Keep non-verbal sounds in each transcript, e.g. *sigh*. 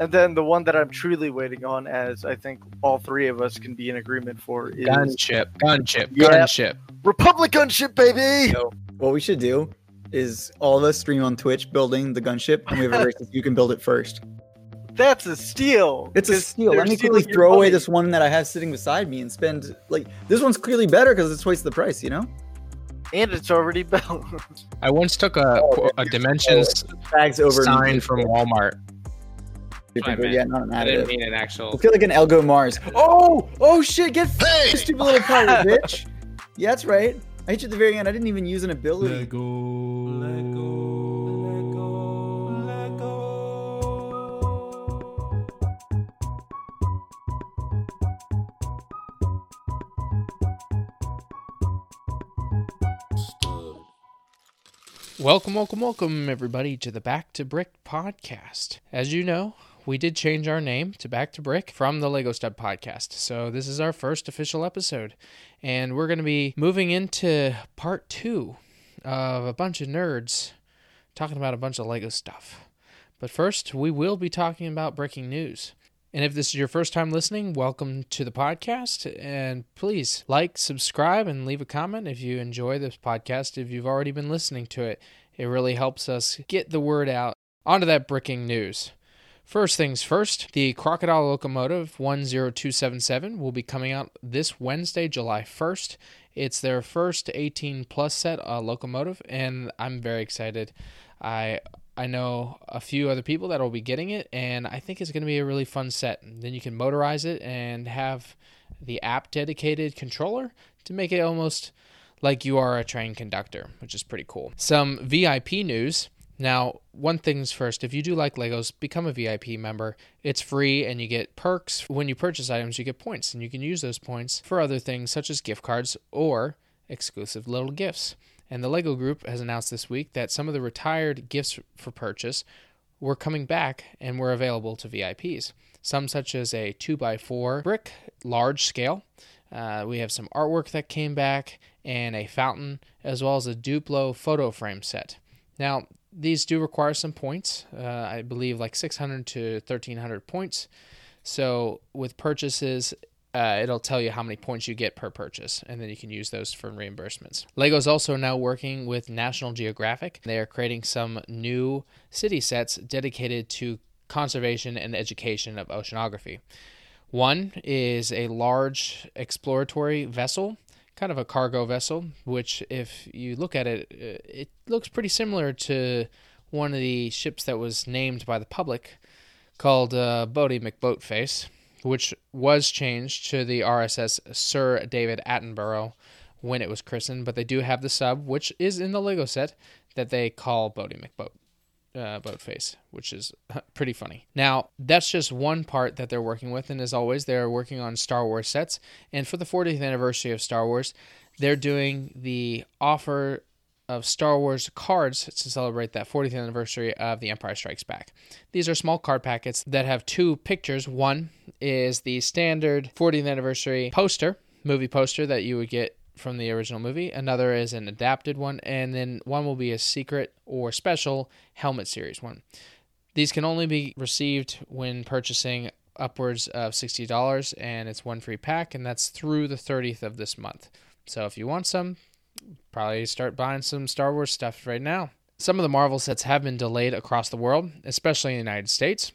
And then the one that I'm truly waiting on, as I think all three of us can be in agreement for, is Gunship, gunship, Yep. gunship. Republic Gunship, baby. What we should do is all of us stream on Twitch building the gunship, and we have a race if you can build it first. That's a steal. It's a steal. Let me quickly stealing your throw away money. this one that I have sitting beside me and spend like this one's clearly better because it's twice the price. You know, and it's already *laughs* built. I once took a, Oh, a Dimensions bags over sign from Walmart. I meant. Yeah, not an I didn't mean an I feel like an Elgo Mars. Oh, oh shit! Get f- you stupid little pirate bitch. Yeah, that's right. I hit you at the very end. I didn't even use an ability. Let go. Let go. Welcome, welcome, welcome, everybody, to the Back to Brick podcast. As you know, we did change our name to Back to Brick from the Lego Stud podcast. So, this is our first official episode, and we're going to be moving into part two of a bunch of nerds talking about a bunch of Lego stuff. But first, we will be talking about breaking news. And if this is your first time listening, welcome to the podcast. And please like, subscribe, and leave a comment if you enjoy this podcast. If you've already been listening to it, it really helps us get the word out onto that bricking news. First things first, the Crocodile Locomotive 10277 will be coming out this Wednesday, July 1st. It's their first 18 plus set uh, locomotive, and I'm very excited. I I know a few other people that will be getting it, and I think it's going to be a really fun set. Then you can motorize it and have the app dedicated controller to make it almost like you are a train conductor, which is pretty cool. Some VIP news. Now, one thing's first, if you do like Legos, become a VIP member. It's free and you get perks. When you purchase items, you get points, and you can use those points for other things such as gift cards or exclusive little gifts. And the Lego Group has announced this week that some of the retired gifts for purchase were coming back and were available to VIPs. Some, such as a 2x4 brick, large scale. Uh, we have some artwork that came back and a fountain, as well as a Duplo photo frame set. Now, these do require some points. Uh, I believe like 600 to 1300 points. So, with purchases, uh, it'll tell you how many points you get per purchase, and then you can use those for reimbursements. Lego's also now working with National Geographic. They are creating some new city sets dedicated to conservation and education of oceanography. One is a large exploratory vessel, kind of a cargo vessel, which, if you look at it, uh, it looks pretty similar to one of the ships that was named by the public called uh, Boaty McBoatface which was changed to the RSS Sir David Attenborough when it was christened, but they do have the sub, which is in the Lego set, that they call Boaty McBoat. Uh, Boatface, which is pretty funny. Now, that's just one part that they're working with, and as always, they're working on Star Wars sets. And for the 40th anniversary of Star Wars, they're doing the offer of Star Wars cards to celebrate that 40th anniversary of The Empire Strikes Back. These are small card packets that have two pictures. One is the standard 40th anniversary poster, movie poster that you would get from the original movie. Another is an adapted one, and then one will be a secret or special helmet series one. These can only be received when purchasing upwards of $60, and it's one free pack, and that's through the 30th of this month. So if you want some, probably start buying some Star Wars stuff right now. Some of the Marvel sets have been delayed across the world, especially in the United States.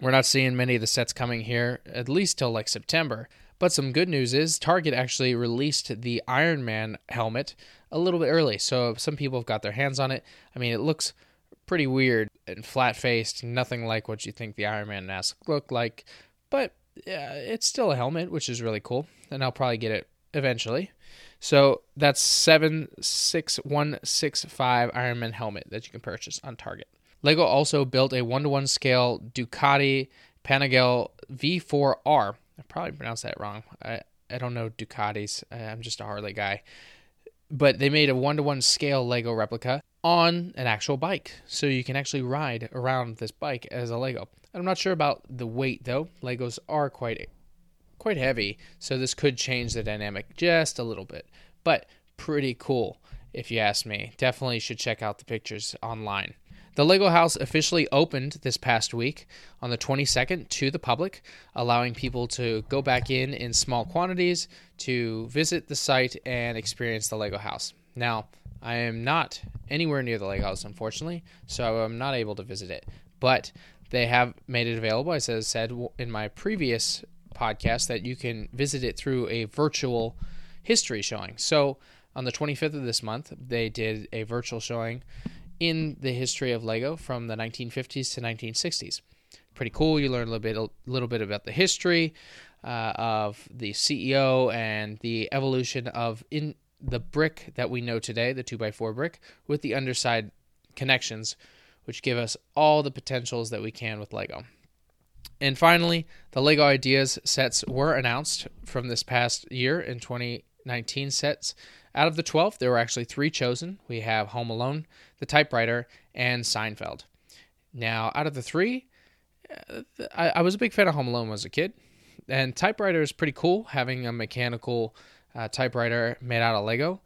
We're not seeing many of the sets coming here at least till like September. But some good news is Target actually released the Iron Man helmet a little bit early. So some people have got their hands on it. I mean, it looks pretty weird and flat faced, nothing like what you think the Iron Man mask looked like. But yeah, it's still a helmet, which is really cool. And I'll probably get it eventually. So that's seven six one six five Iron Man helmet that you can purchase on Target. Lego also built a one to one scale Ducati Panigale V4R. I probably pronounced that wrong. I, I don't know Ducatis. I'm just a Harley guy. But they made a one to one scale Lego replica on an actual bike. So you can actually ride around this bike as a Lego. I'm not sure about the weight though. Legos are quite quite heavy, so this could change the dynamic just a little bit. But pretty cool if you ask me. Definitely should check out the pictures online. The Lego House officially opened this past week on the 22nd to the public, allowing people to go back in in small quantities to visit the site and experience the Lego House. Now, I am not anywhere near the Lego House, unfortunately, so I'm not able to visit it. But they have made it available. As I said in my previous podcast, that you can visit it through a virtual history showing. So on the 25th of this month, they did a virtual showing in the history of Lego from the 1950s to 1960s. Pretty cool. You learn a little bit, a little bit about the history uh, of the CEO and the evolution of in the brick that we know today, the 2x4 brick, with the underside connections, which give us all the potentials that we can with Lego. And finally, the Lego Ideas sets were announced from this past year in 2019 sets out of the 12, there were actually three chosen. We have Home Alone, The Typewriter, and Seinfeld. Now, out of the three, uh, I, I was a big fan of Home Alone as a kid. And Typewriter is pretty cool, having a mechanical uh, typewriter made out of Lego.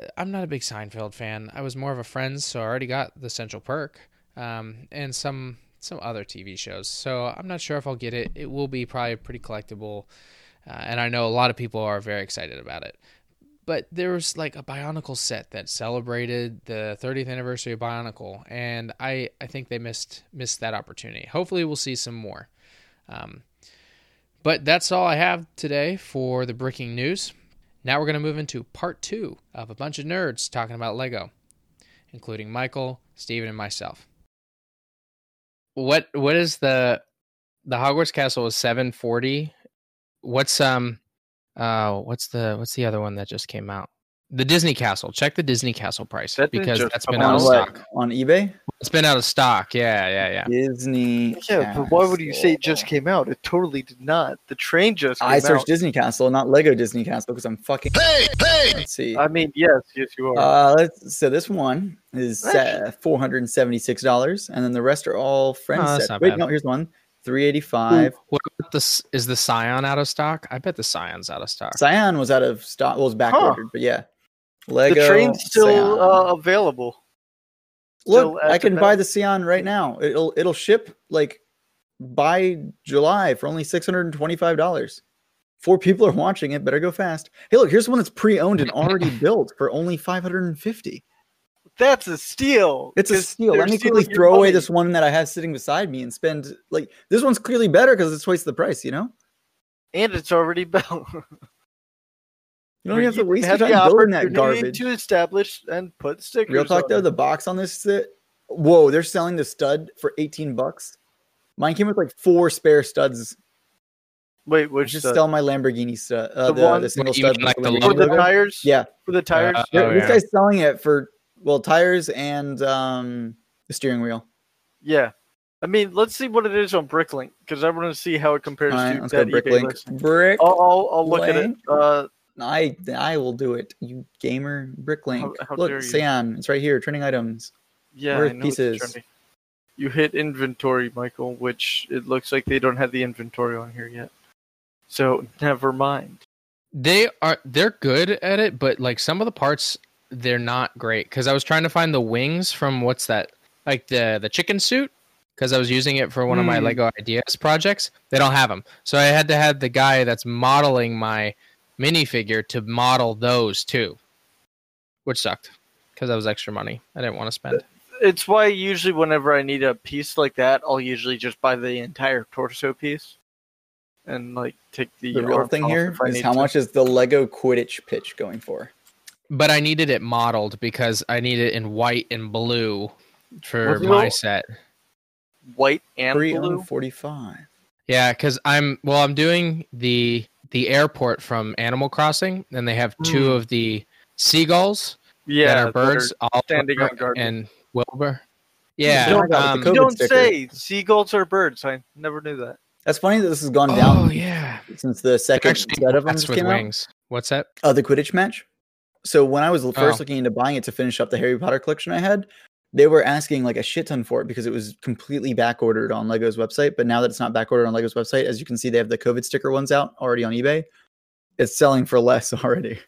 Uh, I'm not a big Seinfeld fan. I was more of a Friends, so I already got the Central Perk um, and some some other TV shows. So I'm not sure if I'll get it. It will be probably pretty collectible, uh, and I know a lot of people are very excited about it but there was like a Bionicle set that celebrated the 30th anniversary of Bionicle, and I, I think they missed missed that opportunity. Hopefully, we'll see some more. Um, but that's all I have today for the breaking news. Now we're going to move into part two of a bunch of nerds talking about Lego, including Michael, Steven, and myself. What what is the the Hogwarts Castle is 740? What's um uh, what's the what's the other one that just came out? The Disney Castle. Check the Disney Castle price That because that's been out. out of on what? stock. On eBay? It's been out of stock. Yeah, yeah, yeah. Disney. Yeah, but why would you say it just came out? It totally did not. The train just came I searched out. Disney Castle, not Lego Disney Castle, because I'm fucking. Hey, hey. Let's see. I mean, yes, yes, you are. Uh, let's, so this one is Actually- four hundred and seventy-six dollars, and then the rest are all friends Oh, sets. Wait, bad. no, here's one, three eighty-five. What about this? Is the Sián out of stock? I bet the Sián's out of stock. Sián was out of stock. Well, it was back Huh. but yeah. Lego. the train's still uh, available. Look, still I can buy the Sián right now. It'll it'll ship like by July for only six hundred and twenty-five dollars. Four people are watching it. Better go fast. Hey, look, here's one that's pre-owned and already *laughs* built for only five hundred and fifty. That's a steal. It's a steal. Let me quickly stealing your throw away this one that I have sitting beside me and spend like this one's clearly better because it's twice the price. You know, and it's already *laughs* built. you don't have to waste your had the time building that garbage. to establish and put stickers. Real talk on though, it. the box on this, uh, whoa, they're selling the stud for eighteen bucks. Mine came with like four spare studs. wait, I which just stud? sell my Lamborghini stud, uh, The the, one- the single stud. like the for the tires. Yeah, for the tires. Uh, Oh, this yeah. guy's selling it for well tires and um the steering wheel. yeah. I mean, let's see what it is on Bricklink because I want to see how it compares All right, to let's that eBay Bricklink. Brick. I'll, I'll, I'll look at it. Uh, I I will do it. You gamer. Bricklink. How- how Look, dare you. Sián. It's right here. Trending items. yeah, Where's I know pieces? You hit inventory, Michael, which it looks like they don't have the inventory on here yet. So never mind. They are they're good at it, but like some of the parts they're not great because I was trying to find the wings from what's that like the the chicken suit because I was using it for one of my Hmm. Lego Ideas projects. They don't have them, so I had to have the guy that's modeling my minifigure to model those too, which sucked because that was extra money I didn't want to spend. It's why usually whenever I need a piece like that, I'll usually just buy the entire torso piece and like take the, The real thing off here if I is need how to. much is the Lego Quidditch pitch going for? But I needed it modeled because I need it in white and blue for Well, you my know- set. white and Three blue. forty-five. Yeah, because I'm well. I'm doing the the airport from Animal Crossing, and they have two Hmm. of the seagulls Yeah, that are that birds, Orville standing on guard. and Wilbur. Yeah, Yeah, I got the um, You don't say seagulls are birds. I never knew that. That's funny that this has gone down. oh yeah, since the second actually set of them that's just with out. wings. What's that? Uh, the Quidditch match. So when I was first Oh. looking into buying it to finish up the Harry Potter collection I had, they were asking like a shit ton for it because it was completely back ordered on Lego's website. But now that it's not back ordered on Lego's website, as you can see, they have the COVID sticker ones out already on eBay. It's selling for less *laughs* already.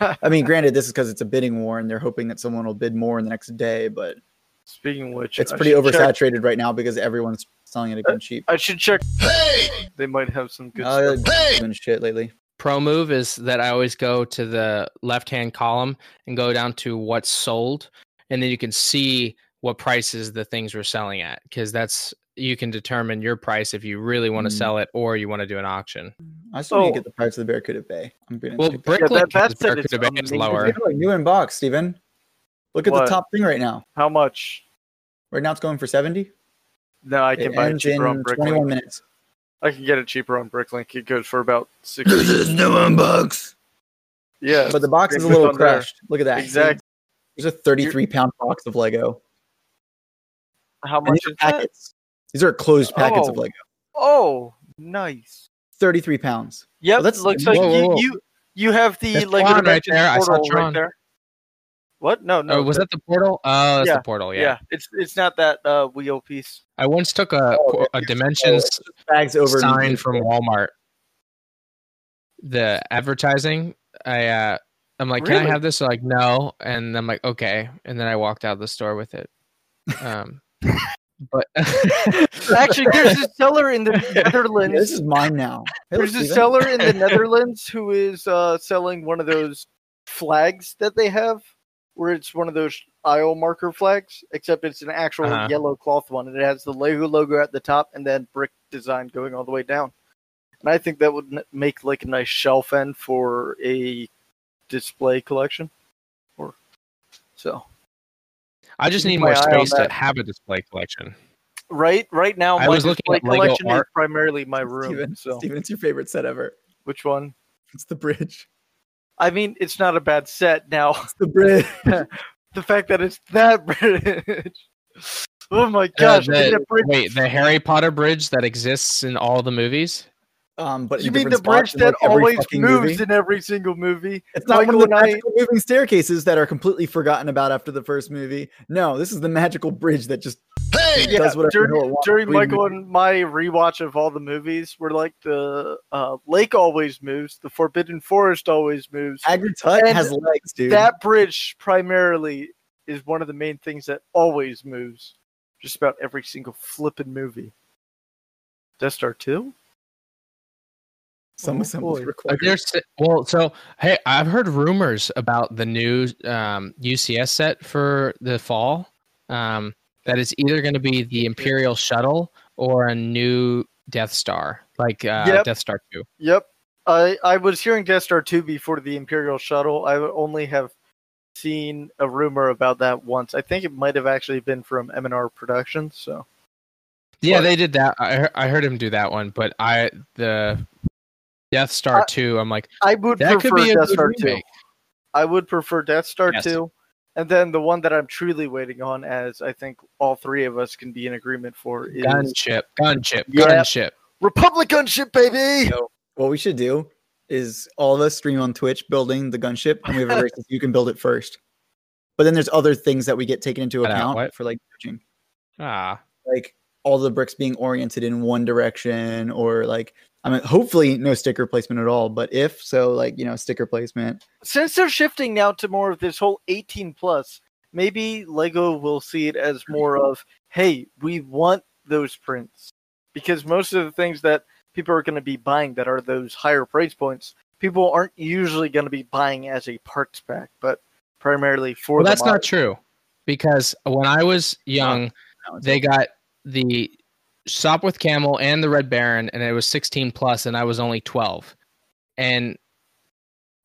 I mean, *laughs* granted, this is because it's a bidding war and they're hoping that someone will bid more in the next day. But Speaking of which, It's I pretty should check- oversaturated right now because everyone's selling it again cheap. I should check. Hey, They might have some good Uh, stuff. doing shit lately. Pro move is that I always go to the left hand column and go down to what's sold, and then you can see what prices the things were selling at because that's you can determine your price if you really want to Mm. sell it or you want to do an auction. I still need Oh. to get the price of the Barracuda Bay. I'm being Well, check Bricklink Yeah, that- that has said it's Barracuda Bay is lower. Like, new in box, Steven. Look at What? the top thing right now. How much? Right now it's going for 70. No, I It can buy it ends cheaper on in 21 minutes. I can get it cheaper on Bricklink. It goes for about sixty. is new in box. yeah, But the box is a little goes on there. crushed. Look at that. exactly. There's a 33 pound box of Lego. How And much these are is that? packets. These are closed packets of Oh. Lego. Oh, nice. 33 pounds. Yep, Well, that's- looks like Whoa, whoa, you, whoa. you you have the That's Lego Tron right there. I saw portal Tron. right there. What? No, no. oh, was that the portal? Oh, that's Yeah, the portal. yeah. Yeah. it's it's not that uh, wheel piece. I once took a Oh, a it's- Dimensions Bags over. sign from Walmart. The advertising, I uh, I'm like, can I have this? They're like, no, and I'm like, okay, and then I walked out of the store with it. Um, *laughs* but Actually, there's a seller in the *laughs* Netherlands. This is mine now. There's a seller in the Netherlands who is uh, selling one of those flags that they have, where it's one of those aisle marker flags, except it's an actual Uh-huh. yellow cloth one, and it has the Lego logo at the top and then brick design going all the way down. And I think that would make like a nice shelf end for a display collection. Or so I just need my more space to have a display collection. right right now I my was looking display at Lego collection is art. primarily my room. Steven, So Steven, it's your favorite set ever. which one? It's the bridge. I mean, it's not a bad set now. It's the bridge. *laughs* the fact that it's that *laughs* bridge. Oh my Uh, gosh! the- the bridge- wait, the Harry Potter bridge that exists in all the movies? Um, but you mean the bridge that like, always moves movie. in every single movie? It's not Michael one of the magical moving staircases that are completely forgotten about after the first movie. No, this is the magical bridge that just *laughs* Yeah, does whatever the hell it during, during Michael movies. and my rewatch of all the movies, where like the uh, lake always moves, the Forbidden Forest always moves. Hagrid's hut has legs, dude. That bridge primarily is one of the main things that always moves. Just about every single flippin' movie. Death Star Two. Some Oh, assembles. Uh, required. There's well, so hey, I've heard rumors about the new um, UCS set for the fall. Um, that it's either going to be the Imperial shuttle or a new Death Star, like uh, Yep. Death Star Two. Yep. I I was hearing Death Star 2 before the Imperial shuttle. I only have seen a rumor about that once. I think it might have actually been from M&R Productions, so Yeah, But- they did that. I I heard him do that one, but I the Death Star I- Two. I'm like I would that prefer could be a Death good Star 2. I would prefer Death Star Yes. 2. And then the one that I'm truly waiting on as I think all three of us can be in agreement for is Gunship, gunship, Yeah. gunship. Republic Gunship baby. What we should do is all of us stream on Twitch building the gunship, and we have a *laughs* race. you can build it first. But then there's other things that we get taken into account what? for like judging, Ah, like all the bricks being oriented in one direction, or like I mean, hopefully no sticker placement at all. But if so, like you know, sticker placement. since they're shifting now to more of this whole 18 plus maybe lego will see it as more of hey we want those prints because most of the things that people are going to be buying that are those higher price points people aren't usually going to be buying as a parts pack but primarily for well, the that's not true because when I was young, No, they got the Sopwith Camel and the Red Baron, and it was 16 plus, and I was only 12. And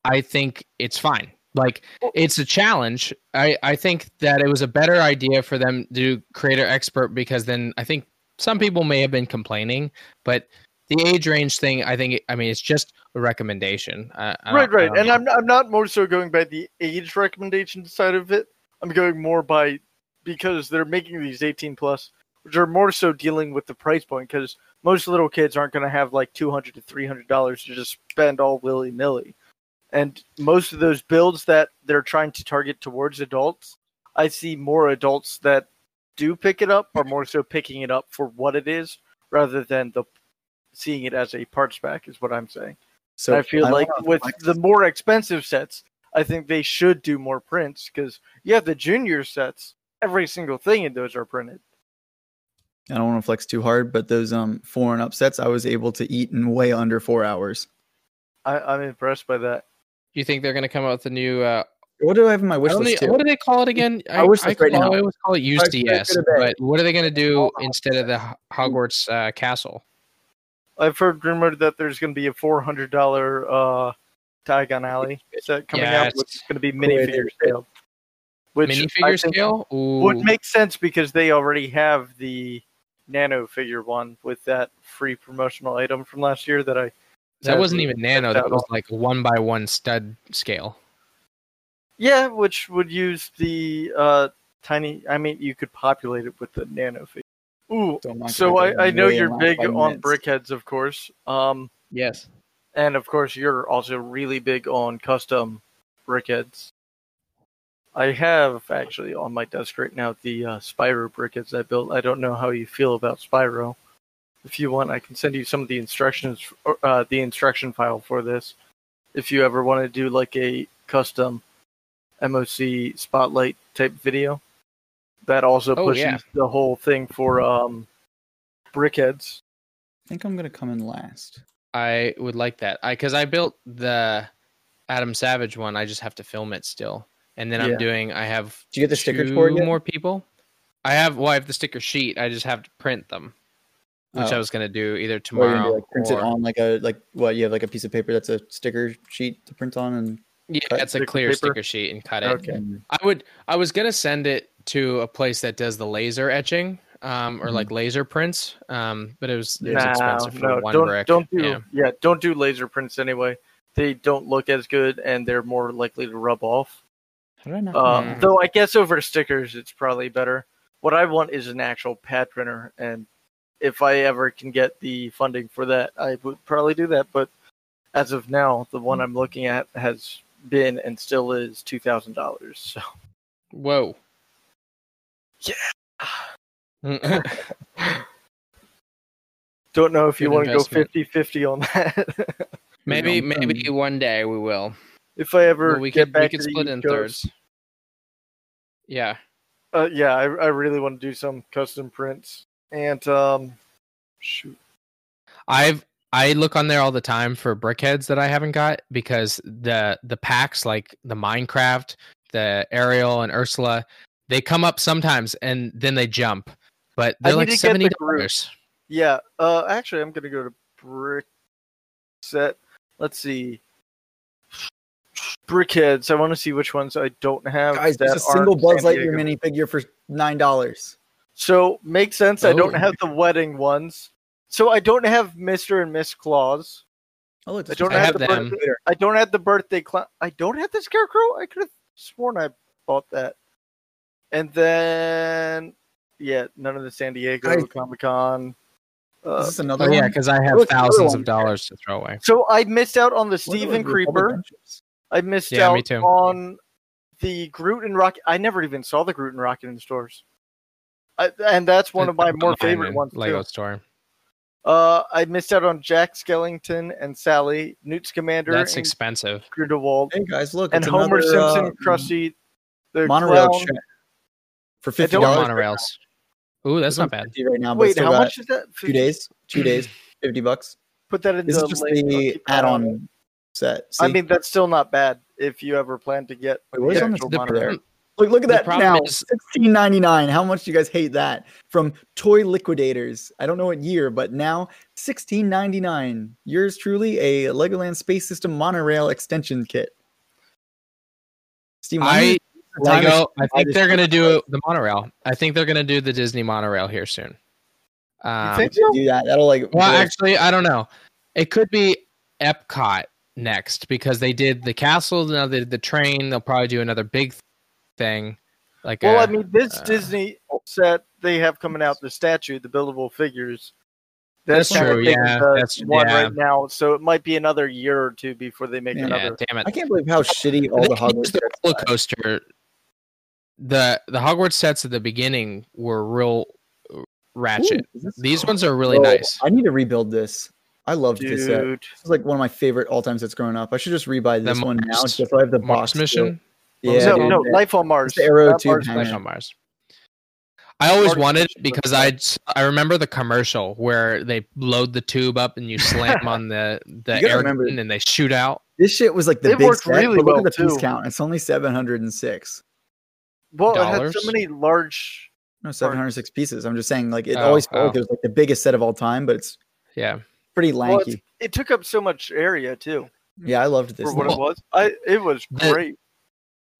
I think it's fine. Like it's a challenge. I I think that it was a better idea for them to create an expert because then I think some people may have been complaining, but the age range thing, I think, I mean, it's just a recommendation. I, I right right and know. I'm, I'm not more so going by the age recommendation side of it i'm going more by because they're making these 18 plus which are more so dealing with the price point because most little kids aren't going to have like 200 to 300 dollars to just spend all willy-nilly and most of those builds that they're trying to target towards adults i see more adults that do pick it up are more so picking it up for what it is rather than the seeing it as a parts pack is what i'm saying So I feel don't like with flex- the more expensive sets, I think they should do more prints because you have the junior sets. every single thing in those are printed. I don't want to flex too hard, but those um foreign upsets I was able to eat in way under four hours. I, I'm impressed by that. Do you think they're going to come out with a new? Uh, What do I have in my wish list need- too? what do they call it again? I, Our wish I, list right call- now. I always call it Five USDS, minutes to the bay. but what are they going to do instead of the Hogwarts uh, castle? I've heard rumored that there's going to be a four hundred dollar uh, Diagon Alley set coming out, Yes. which is going to be Cool idea. minifigure scale. Which I Minifigure scale? Ooh. would make sense because they already have the nano figure one with that free promotional item from last year that I. that wasn't even nano. That was like one by one stud scale. Yeah, which would use the uh, tiny. I mean, you could populate it with the nano figure. Ooh, So I'm so gonna I, get I a know you're big on minutes. BrickHeadz, of course. Um, Yes. and of course you're also really big on custom BrickHeadz. I have actually on my desk right now the uh, Spyro BrickHeadz I built. I don't know how you feel about Spyro. If you want, I can send you some of the instructions, uh, the instruction file for this. If you ever want to do like a custom MOC spotlight type video, that also Oh, pushes yeah. the whole thing for um, BrickHeadz. I think I'm gonna come in last. I would like that. I because I built the Adam Savage one. I just have to film it still, and then Yeah. I'm doing. I have Did you get the stickers for it yet? more people. I have. Well, I have the sticker sheet. I just have to print them, which I Oh. was gonna do either Or you're gonna tomorrow do, like print it on like a like what you have like a piece of paper that's a sticker sheet to print on and Yeah, cut it's a clear paper? sticker sheet and cut it. Okay. I would. I was gonna send it to a place that does the laser etching, um, or like laser prints. Um, but it was it was No, expensive for no, one don't, brick. Don't do yeah. yeah. don't do laser prints anyway. They don't look as good and they're more likely to rub off. How did I not? Uh, Mhm. Though I guess over stickers it's probably better. What I want is an actual pad printer, and if I ever can get the funding for that, I would probably do that. But as of now, the one I'm looking at has been and still is two thousand dollars. So Whoa. Yeah. *laughs* don't know if you Good want to go investment. 50-50 on that. *laughs* maybe Um, maybe one day we will. If I ever Well, we get could back we could to the split East in Coast, thirds. Yeah. Uh, yeah, I, I really want to do some custom prints and um, shoot. I've I look on there all the time for BrickHeadz that I haven't got because the the packs like the Minecraft, the Ariel and Ursula, they come up sometimes and then they jump. But they're like the seventy dollars. Yeah, uh, actually, I'm gonna go to brick set. Let's see, BrickHeadz. I want to see which ones I don't have. Guys, there's a single Buzz Lightyear Diego. minifigure for nine dollars. So makes sense. I don't Oh. have the wedding ones. So I don't have Mister and Miss Claus. Oh look, I don't I have, have the them. birthday. I don't have the birthday clown. I don't have the scarecrow. I could have sworn I bought that. And then, yeah, none of the San Diego Comic Con. This is Uh, this another Oh yeah, because I have thousands of dollars to throw away. so I missed out on the Stephen are Steven Creeper. Benches? I missed Yeah, out me too. on the Groot and Rocket. I never even saw the Groot and Rocket in the stores. I, and that's one of my It's more favorite ones Lego too. store. Uh, I missed out on Jack Skellington and Sally, Newt Scamander. That's and expensive. Grindelwald, Hey guys, look, and it's Homer another, Simpson, uh, Krusty, the monorail clown. for fifty dollars monorails. Ooh, that's not bad. right now. Wait, how much is that? Two days, two *clears throat* days, fifty bucks. Put that in This the is just the add-on. it. add-on set. I See? mean, that's still not bad if you ever plan to get. Wait, where's the on the actual zipper Look, look at The that now. is- Sixteen ninety nine. How much do you guys hate that? From Toy Liquidators. I don't know what year, but now sixteen ninety nine. Yours truly, a Legoland Space System monorail extension kit. Steve, when I Lego. I I think they're gonna do the monorail. I think they're gonna do the Disney monorail here soon. Um, think so? do that. That'll like. Well, blow- actually, I don't know. It could be Epcot next because they did the castle, now they did the train. They'll probably do another big thing. Like, Well, I I mean, this uh, Disney set they have coming out the statue, the buildable figures. That's kinda true, yeah, the that's- one yeah. right now. So it might be another year or two before they make Yeah. yeah, another. damn it. I can't believe how shitty all the Hogwarts the roller coaster. The the Hogwarts sets at the beginning were real ratchet. Ooh, is this- These ones are really Bro, nice. I need to rebuild this. I loved this set. Dude, This is like one of my favorite all-time sets growing up. I should just rebuy this one now, just so I have the Mars box. mission. still. Yeah, no, dude, no. Life on Mars. It's the Aero Not tube Life on Mars. I always Already wanted it because I I remember the commercial where they load the tube up and you slam on the *laughs* the You gotta air remember- gun and they shoot out. This shit was like the It big worked set, really but look well, at the piece count. It's only 706. Well, it had so many large. No, 706 pieces. I'm just saying, like, it Oh, always felt like oh. it was like the biggest set of all time, but it's Yeah. Pretty Well, lanky. it took up so much area too mm-hmm. yeah, I loved this. for what thing. it was. I it was The- great.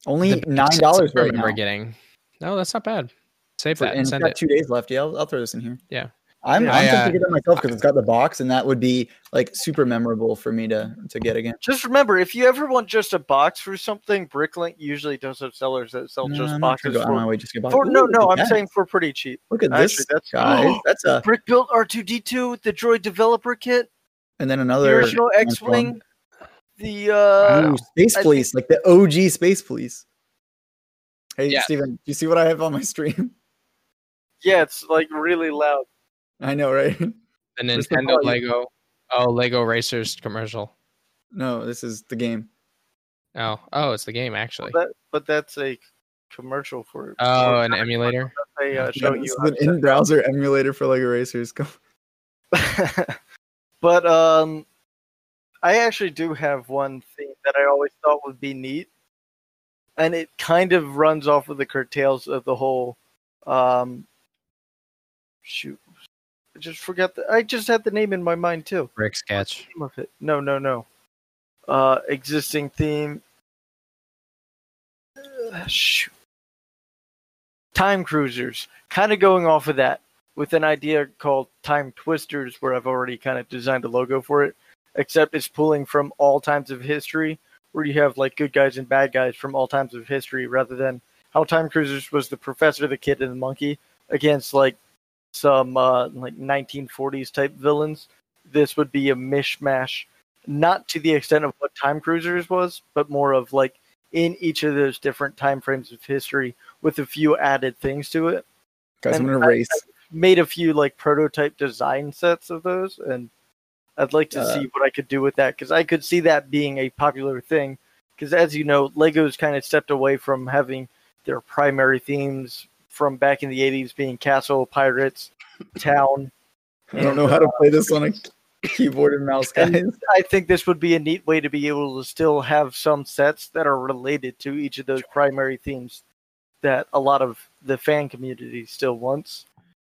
Only nine dollars I right remember now. getting. No, that's not bad. Save For, that and and it's send got it. two days left. Yeah, I'll, I'll throw this in here. Yeah. I'm, Yeah. I'm I, tempted uh, to get it myself because it's got the box, and that would be like super memorable for me to to get again. Just remember, if you ever want just a box for something, Bricklink usually does have sellers that sell No, just I'm boxes gonna go out of my way just get box. for Ooh, no, no, at I'm that. saying for pretty cheap. Look at Actually, this, that's guys. That's a Brick built R2D2, the Droid Developer Kit, and then the another original X-wing, the uh, Ooh, Space I Police, like the OG Space Police. Hey, Yeah. Steven, do you see what I have on my *laughs* stream? yeah, it's like really loud. I know, right? The Where's the Nintendo? Lego. Oh, Lego Racers commercial. No, this is the game. Oh, oh, it's the game actually. That, but that's a commercial for. Oh, an emulator. They uh, Yeah, show this you. is an in-browser emulator for Lego Racers. *laughs* But um, I actually do have one thing that I always thought would be neat, and it kind of runs off of the curtails of the whole. Um, shoot, I just forgot the. I just had the name in my mind too. Brick sketch. Name of it? No, no, no. Uh, existing theme. Uh, shoot. Time cruisers. Kind of going off of that with an idea called Time Twisters, where I've already kind of designed a logo for it, except it's pulling from all times of history, where you have like good guys and bad guys from all times of history, rather than how Time Cruisers was the professor, the kid, and the monkey against like some uh, like 1940s type villains. This would be a mishmash, not to the extent of what Time Cruisers was, but more of like in each of those different time frames of history with a few added things to it Guys, I'm gonna I- race. made a few like prototype design sets of those and i'd like to Uh, see what i could do with that because i could see that being a popular thing because as you know lego's kind of stepped away from having their primary themes from back in the 80s being castle pirates *laughs* town I don't know how to play this on a keyboard and mouse, guys. And i think this would be a neat way to be able to still have some sets that are related to each of those primary themes that a lot of the fan community still wants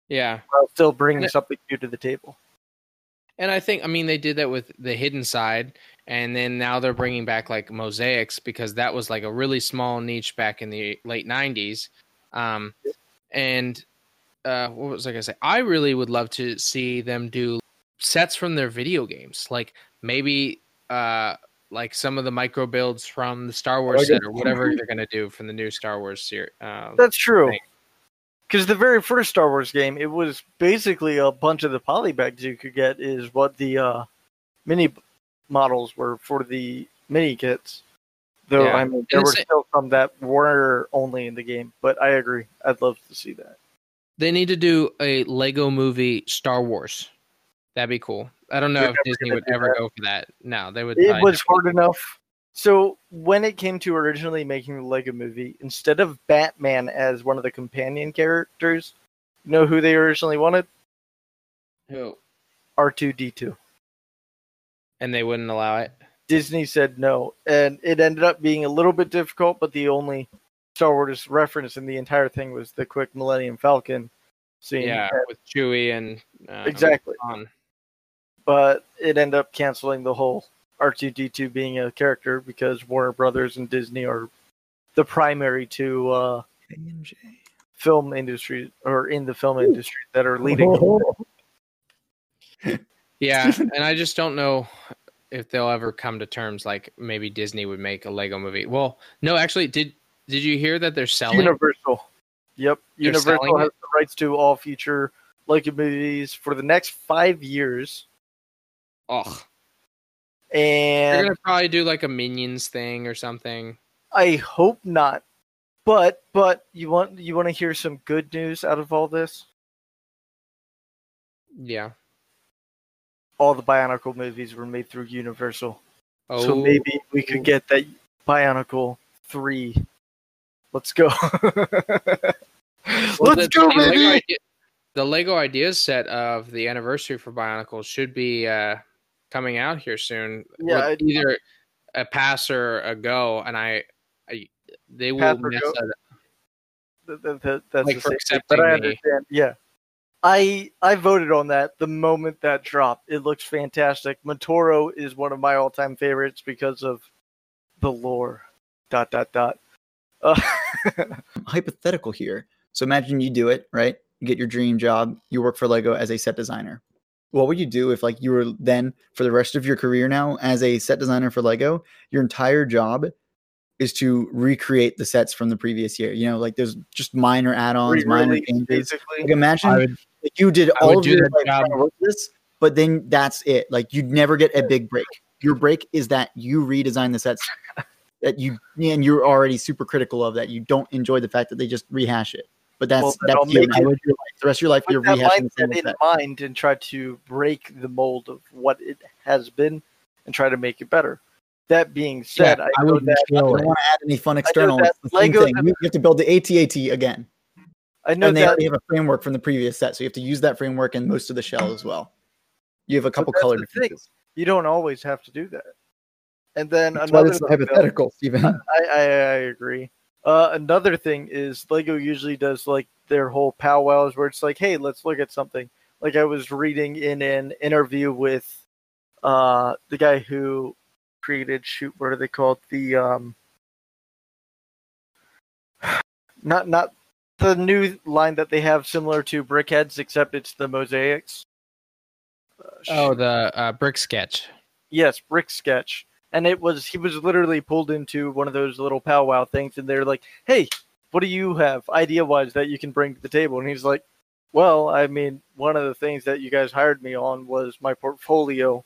Yeah. while still bringing Yeah. something new to the table And I think, I mean, they did that with the hidden side, and then now they're bringing back like mosaics because that was like a really small niche back in the late '90s. Um, and uh, what was I gonna say? I really would love to see them do sets from their video games, like maybe uh, like some of the micro builds from the Star Wars I set or whatever they're gonna do from the new Star Wars series. Uh, That's true. Because the very first Star Wars game, it was basically a bunch of the polybags you could get is what the uh, mini models were for the mini kits. Though Yeah. I mean, there were still some that were only in the game. But I agree. I'd love to see that. They need to do a Lego movie Star Wars. That'd be cool. I don't know They're if Disney would ever that. go for that. No, they would. It was hard enough. So when it came to originally making the Lego movie, instead of Batman as one of the companion characters, you know who they originally wanted? Who? R two D two. And they wouldn't allow it. Disney said no, and it ended up being a little bit difficult. But the only Star Wars reference in the entire thing was the quick Millennium Falcon scene. Yeah, And- with Chewie and uh, exactly. Han. But it ended up canceling the whole R two D two being a character because Warner Brothers and Disney are the primary two uh, film industry or in the film industry that are leading. *laughs* Yeah, and I just don't know if they'll ever come to terms. Like maybe Disney would make a Lego movie. Well, no, actually, did did you hear that they're selling? Universal. Yep. They're Universal has it? the rights to all future Lego movies for the next five years. Oh, And. they're gonna probably do like a Minions thing or something. I hope not. But but you want you want to hear some good news out of all this? Yeah. All the Bionicle movies were made through Universal. Oh, So maybe we could get that Bionicle 3. Let's go. *laughs* Well, Let's the, go, the Lego idea, the Lego Ideas set of the anniversary for Bionicles should be uh, coming out here soon. Yeah, either a pass or a go, and I, I they will mess that That- that- that- that's Like the for thing, but I accepting understand. Yeah, I I voted on that the moment that dropped. It looks fantastic. Matoro is one of my all time favorites because of the lore. Dot dot dot. Uh, *laughs* hypothetical here. So imagine you do it, right? You get your dream job, you work for Lego as a set designer. What would you do if like you were then for the rest of your career now as a set designer for Lego, your entire job is to recreate the sets from the previous year. You know, like there's just minor add-ons, minor changes. basically. Like imagine would that you did I all of your like, job. trying to work this, but then that's it. Like you'd never get a big break. Your break is that you redesign the sets *laughs* that you and you're already super critical of that. You don't enjoy the fact that they just rehash it. But that's Well, that's your, make your life. The rest of your life you're With that rehashing the same mindset in set. mind and try to break the mold of what it has been and try to make it better. That being said, Yeah, I, I would that You kill don't want to add any fun external. that It's the same Lego- thing. You have to build the ATAT again. I know and they that already have a framework from the previous set, so you have to use that framework in most of the shell as well. You have a couple that's color the differences. you don't always have to do that. And then That's why another this is thing, though- hypothetical, Stephen. *laughs* I, I, I agree. Uh, another thing is Lego usually does like their whole powwows where it's like, hey, let's look at something. Like I was reading in an interview with uh, the guy who created shoot, what are they called? The um, not not the new line that they have similar to BrickHeadz, except it's the mosaics. Uh, Oh, the uh, brick sketch. Yes, Brick Sketch. And it was he was literally pulled into one of those little powwow things, and they're like, "Hey, what do you have idea wise that you can bring to the table?" And he's like, "Well, I mean, one of the things that you guys hired me on was my portfolio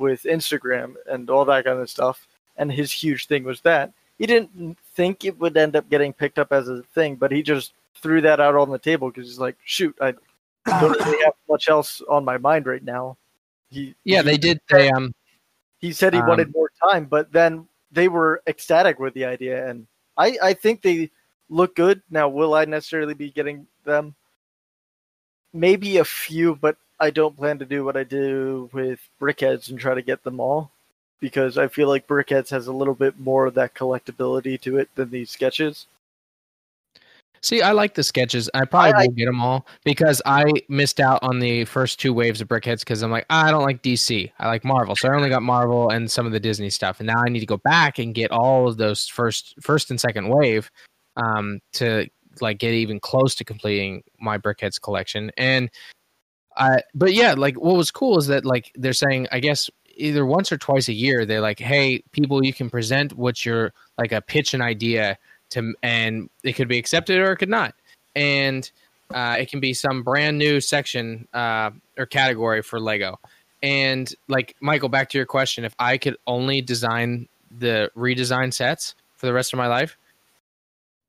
with Instagram and all that kind of stuff." And his huge thing was that he didn't think it would end up getting picked up as a thing, but he just threw that out on the table because he's like, "Shoot, I don't really have much else on my mind right now." He Yeah, he they did. They um, he said he Um, wanted more time, but then they were ecstatic with the idea, and I, I think they look good. Now, will I necessarily be getting them? Maybe a few, but I don't plan to do what I do with BrickHeadz and try to get them all, because I feel like BrickHeadz has a little bit more of that collectability to it than these sketches. See, I like the sketches. I probably I- will get them all because I missed out on the first two waves of BrickHeadz because I'm like, "Ah, I don't like DC. I like Marvel, so I only got Marvel and some of the Disney stuff. And now I need to go back and get all of those first, first and second wave, um, to like get even close to completing my BrickHeadz collection. And But yeah, like what was cool is that like they're saying, I guess either once or twice a year, they're like, hey, people, you can present what you're like a pitch an idea to and it could be accepted or it could not. And uh, it can be some brand new section uh, or category for lego. And like michael back to your question if i could only design the redesign sets for the rest of my life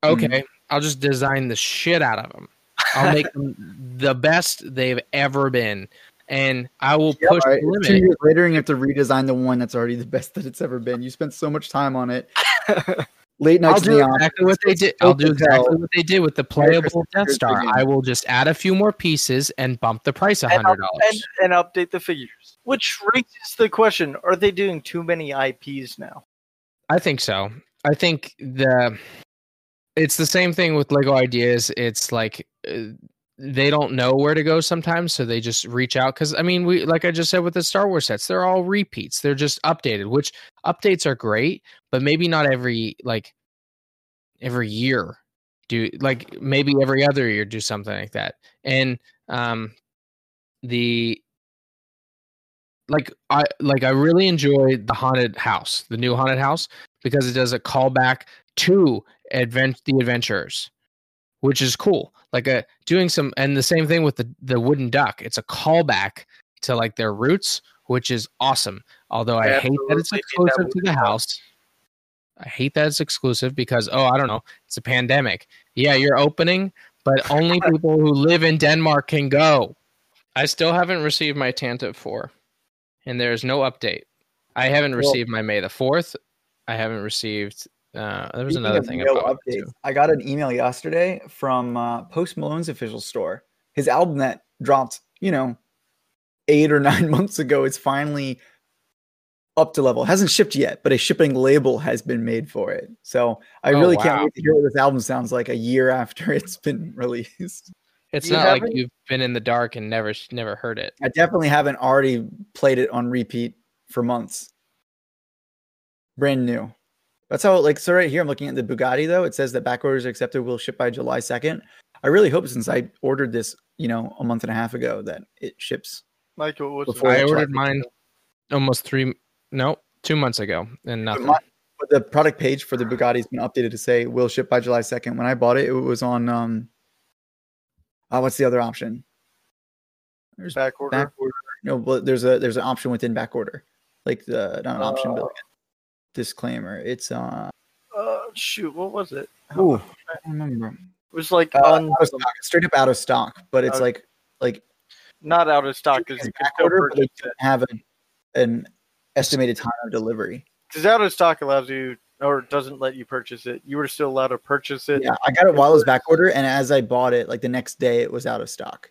okay i'll just design the shit out of them i'll make *laughs* them the best they've ever been and i will Yeah, push all right, the Two limit years later, and you have to redesign the one that's already the best that it's ever been. You spent so much time on it. *laughs* Late night. I'll do the office. exactly what they did. I'll do exactly what they did with the playable Death Star. I will just add a few more pieces and bump the price a hundred dollars and, and update the figures. Which raises the question: Are they doing too many IPs now? I think so. I think the it's the same thing with Lego ideas. It's like uh, they don't know where to go sometimes, so they just reach out. Because I mean, we like I just said with the Star Wars sets, they're all repeats. They're just updated, which updates are great, but maybe not every like every year. Do like maybe every other year do something like that. And um, the like I like I really enjoyed the haunted house, the new haunted house, because it does a callback to advent the adventurers, which is cool. Like a doing some and the same thing with the the wooden duck. It's a callback to like their roots, which is awesome. Although I hate that it's need that exclusive to the house. I hate that it's exclusive because oh I don't know it's a pandemic. Yeah, you're opening, but only *laughs* people who live in Denmark can go. I still haven't received my Tantive 4, and there's no update. I haven't Well- received my May the 4th. I haven't received Uh, there was Speaking another thing no about updates. too. I got an email yesterday from uh, Post Malone's official store. His album that dropped, you know, eight or *laughs* nine months ago is finally up to level. It hasn't shipped yet, but a shipping label has been made for it. So I Oh, really can't wait to hear what this album sounds like a year *laughs* after it's been *laughs* released. It's You not like haven't? you've been in the dark and never never heard it. I definitely haven't already played it on repeat for months. Brand new. That's how like so right here I'm looking at the Bugatti though. It says that back orders are accepted will ship by July 2nd. I really hope since I ordered this, you know, a month and a half ago that it ships. Michael, what's Before I ordered like- mine almost three, no, two months ago, and But nothing. my- but the product page for the Bugatti's been updated to say will ship by July 2nd. When I bought it, it was on um uh, what's the other option? There's back order? back order. No, but there's a there's an option within back order. Like the not an option, but Uh, like a disclaimer. It's uh Uh, shoot, what was it? Ooh, I don't remember. It was like Uh, on, out of stock, straight up out of stock, but it's like like not out of stock because you can order, but they it. have an, an estimated time of delivery. Because out of stock allows you or doesn't let you purchase it. You were still allowed to purchase it. Yeah, I got it while it was back order, and as I bought it, like the next day, it was out of stock.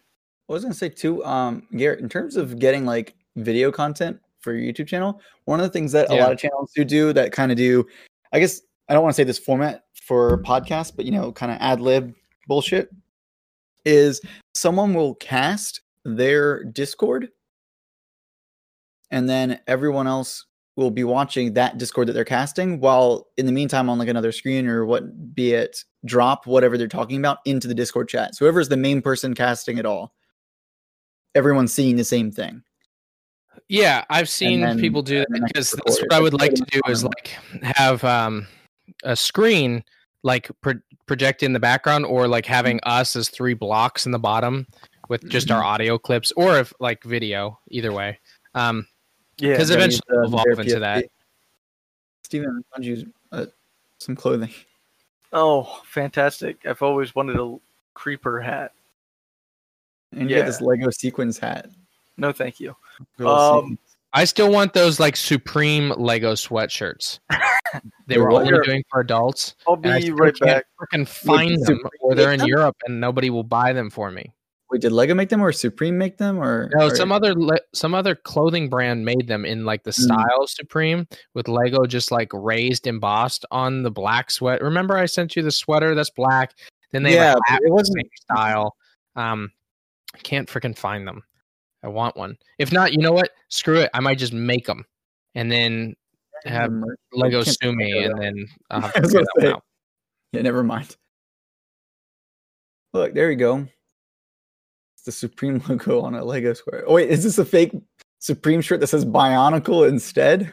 I was gonna say too, um, Garrett, in terms of getting like video content for your YouTube channel, one of the things that a lot of channels do do that kind of do, I guess I don't want to say this format for podcasts, but you know, kind of ad lib bullshit, is someone will cast their Discord, and then everyone else will be watching that Discord that they're casting, while in the meantime on like another screen or what be it drop whatever they're talking about into the Discord chat. So whoever's the main person casting it all, everyone's seeing the same thing. Yeah, I've seen then- people do that because that's what. I would like to do is like have um, a screen like pro- project in the background or like having Mm-hmm. us as three blocks in the bottom with just our audio clips or if like video either way. Um, Yeah. because eventually use, uh, we'll evolve into PFP. that. Stephen, I found you uh, some clothing. Oh, fantastic! I've always wanted a creeper hat. And you Yeah. got this Lego sequins hat. No, thank you. Um. I still want those like Supreme Lego sweatshirts. They were what? only doing for adults. I'll and I be still right can't back. Freaking find did them, Supreme or they're in them? Europe and nobody will buy them for me. Wait, did Lego make them or Supreme make them or No, or- some other le- some other clothing brand made them in like the Mm. style Supreme with Lego just like raised embossed on the black sweat. Remember I sent you the sweater that's black. Then they Yeah, have a but hat it wasn't- same style. Um, I can't freaking find them. I want one. If not, you know what? Screw it. I might just make them and then have. Lego sue me, and then *laughs* I'll have to was figure that say. out. Yeah, never mind. Look, there you go. It's the Supreme *laughs* logo on a Lego square. Oh wait, is this a fake Supreme shirt that says Bionicle instead?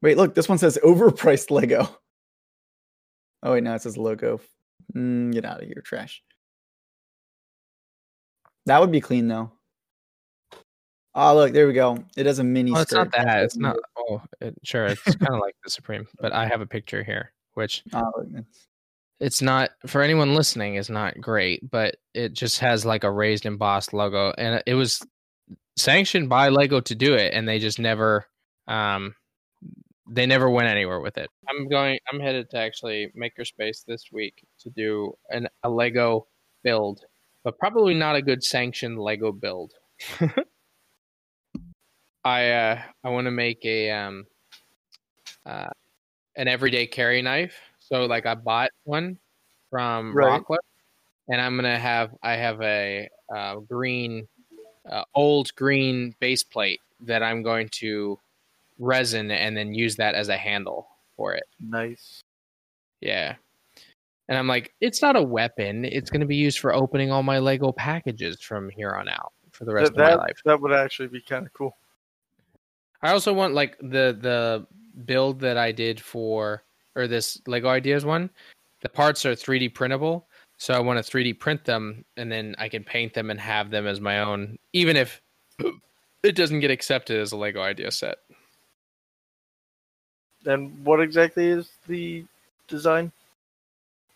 Wait, look, this one says overpriced Lego. Oh wait, no, it says logo. Mm, get out of here, trash. That would be clean though. Oh look, there we go. It has a mini. Oh, it's not skirt. that. It's not. Oh, it, sure. It's kind of like the Supreme, but I have a picture here, which Oh, it's- it's not for anyone listening is not great but it just has like a raised embossed logo and it was sanctioned by lego to do it and they just never um they never went anywhere with it i'm going i'm headed to actually makerspace this week to do an a lego build but probably not a good sanctioned lego build *laughs* i uh i want to make a um uh an everyday carry knife so like I bought one from Right. Rockler, and I'm gonna have I have a uh, green, uh, old green base plate that I'm going to resin and then use that as a handle for it. Nice. Yeah. And I'm like, it's not a weapon. It's going to be used for opening all my Lego packages from here on out for the rest That, that, of my life. that would actually be kind of cool. I also want like the the build that I did for or this Lego Ideas one. The parts are 3D printable, so I want to 3D print them and then I can paint them and have them as my own, even if *clears throat* it doesn't get accepted as a Lego Idea set. And what exactly is the design?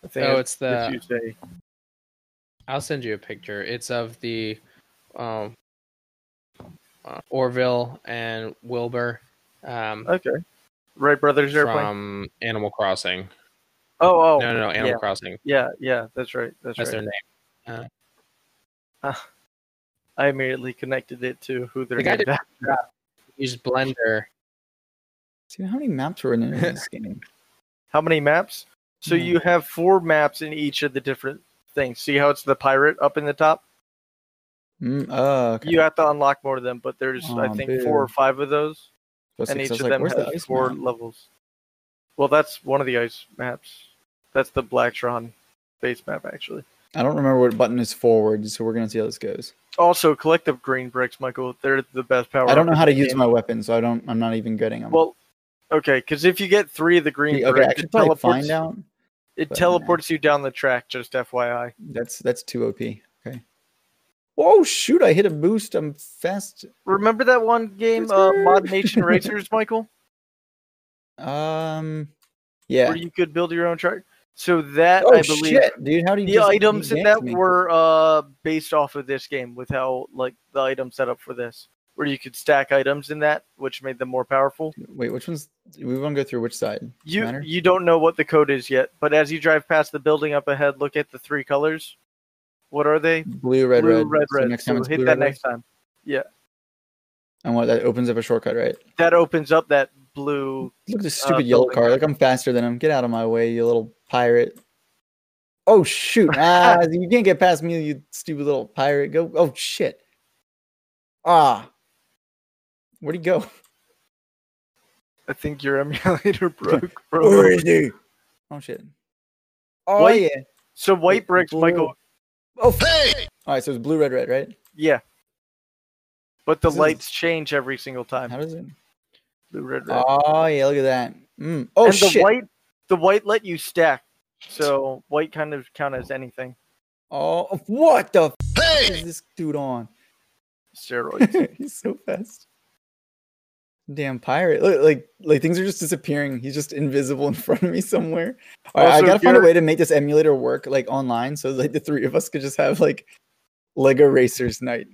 I think Oh, it's the you say. I'll send you a picture. It's of the um, uh, Orville and Wilbur. Um, Okay. Wright Brothers airplane. from Animal Crossing. oh, oh, No, no, no, Animal yeah, Crossing. yeah, yeah. That's right. That's, That's right. their name. I immediately connected it to who they're The guy named did- after. Use Blender. See how many maps were in this *laughs* game? How many maps? So Yeah. you have four maps in each of the different things. See how it's the pirate up in the top? Mm, oh, okay. You have to unlock more of them, but there's I think boo. four or five of those, Plus and six. each of like, them "Where's the has four map?" levels. Well, that's one of the ice maps. That's the Blacktron base map, actually. I don't remember what button is forward, so we're gonna see how this goes. Also, collective green bricks, Michael. They're the best power. I don't know how to use game. my weapon, so I don't. I'm not even getting them. Well, okay, because if you get three of the green okay, I bricks, should it probably teleports, find out. it teleports you down the track. Just FYI. That's that's too OP. Okay. Oh shoot! I hit a boost. I'm fast. Remember that one game, uh, Mod Nation *laughs* Racers, Michael, Um. Yeah. where you could build your own track? So that Oh I believe shit, dude! How do you? the items in that me? were uh based off of this game with how like the item set up for this, where you could stack items in that, which made them more powerful. Wait, which one's? We want to go through which side? You Matter? you don't know what the code is yet, but as you drive past the building up ahead, look at the three colors. What are they? Blue, red, Blue, red. red, So red. next So time it's hit blue, that red, red. next time. Yeah. And what? That opens up a shortcut, right? That opens up that blue. Look at this Uh, stupid yellow car. Like I'm faster than him. Get out of my way, you little pirate. Oh shoot! *laughs* Ah, you can't get past me, you stupid little pirate. Go! Oh shit! Ah, where'd he go? I think your emulator *laughs* broke, bro. is he? Oh shit! Oh White- yeah! So white bricks, Blue. Michael. Oh, hey! All right, so it's blue, red, red, right? Yeah. But the This is- lights change every single time. How does it? Blue, red, red. Oh yeah! Look at that. Mm. Oh and the white, the white let you stack. So white kind of count as anything. Oh, what the? F- is this dude on? Steroids. *laughs* He's so fast. Damn pirate! Look, like, like things are just disappearing. He's just invisible in *laughs* front of me somewhere. All right, I gotta find a way to make this emulator work like online, so like the three of us could just have like Lego Racers night.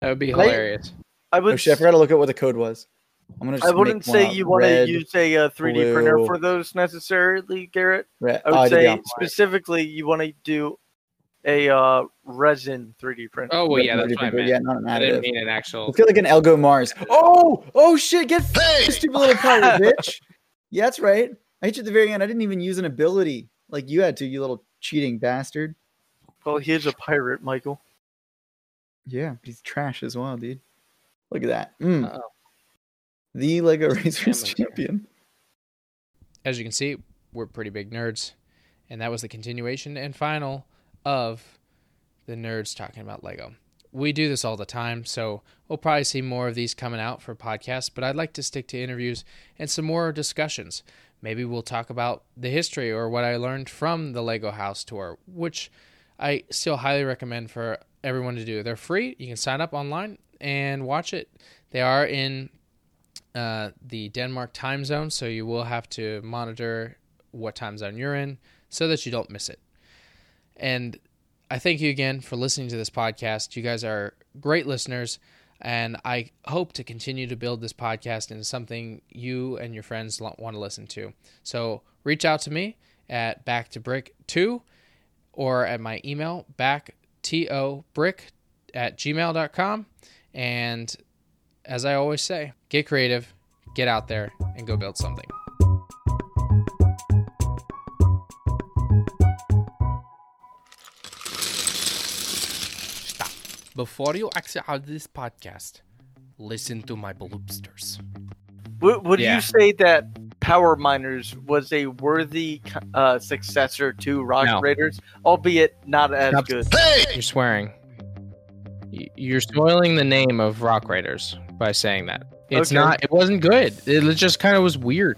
That would be hilarious. I Oh would. shit! I forgot to look at what the code was. I'm gonna. Just I wouldn't say you want to use a uh, 3D printer for those necessarily, Garrett. red. I oh, would did say specifically you want to do a uh, resin 3D printer. Oh well, yeah, that's 3D what I meant. Yeah, not an I didn't mean an actual. Let's get like an Elegoo Mars. Oh, oh shit! Get f- *laughs* stupid little pirate *laughs* bitch. Yeah, that's right. I hit you at the very end. I didn't even use an ability like you had to. You little cheating bastard. Well, he is a pirate, Michael. Yeah, but he's trash as well, dude. Look at that. Mm. The Lego Racers champion. As you can see, we're pretty big nerds, and that was the continuation and final of the nerds talking about Lego. We do this all the time, so we'll probably see more of these coming out for podcasts, but I'd like to stick to interviews and some more discussions. Maybe we'll talk about the history or what I learned from the Lego House tour, which I still highly recommend for everyone to do. They're free. You can sign up online and watch it. They are in uh, the Denmark time zone, so you will have to monitor what time zone you're in so that you don't miss it. And I thank you again for listening to this podcast. You guys are great listeners, and I hope to continue to build this podcast into something you and your friends want to listen to. So reach out to me at back to brick 2 or at my email back to brick at gmail.com and as I always say, get creative, get out there, and go build something. Before you exit out of this podcast, listen to my bloopsters. Would, would Yeah. you say that Power Miners was a worthy uh, successor to Rock No. Raiders, albeit not as Stop. good? You're swearing. You're spoiling the name of Rock Raiders by saying that. It's Okay. not. It wasn't good. It just kind of was weird.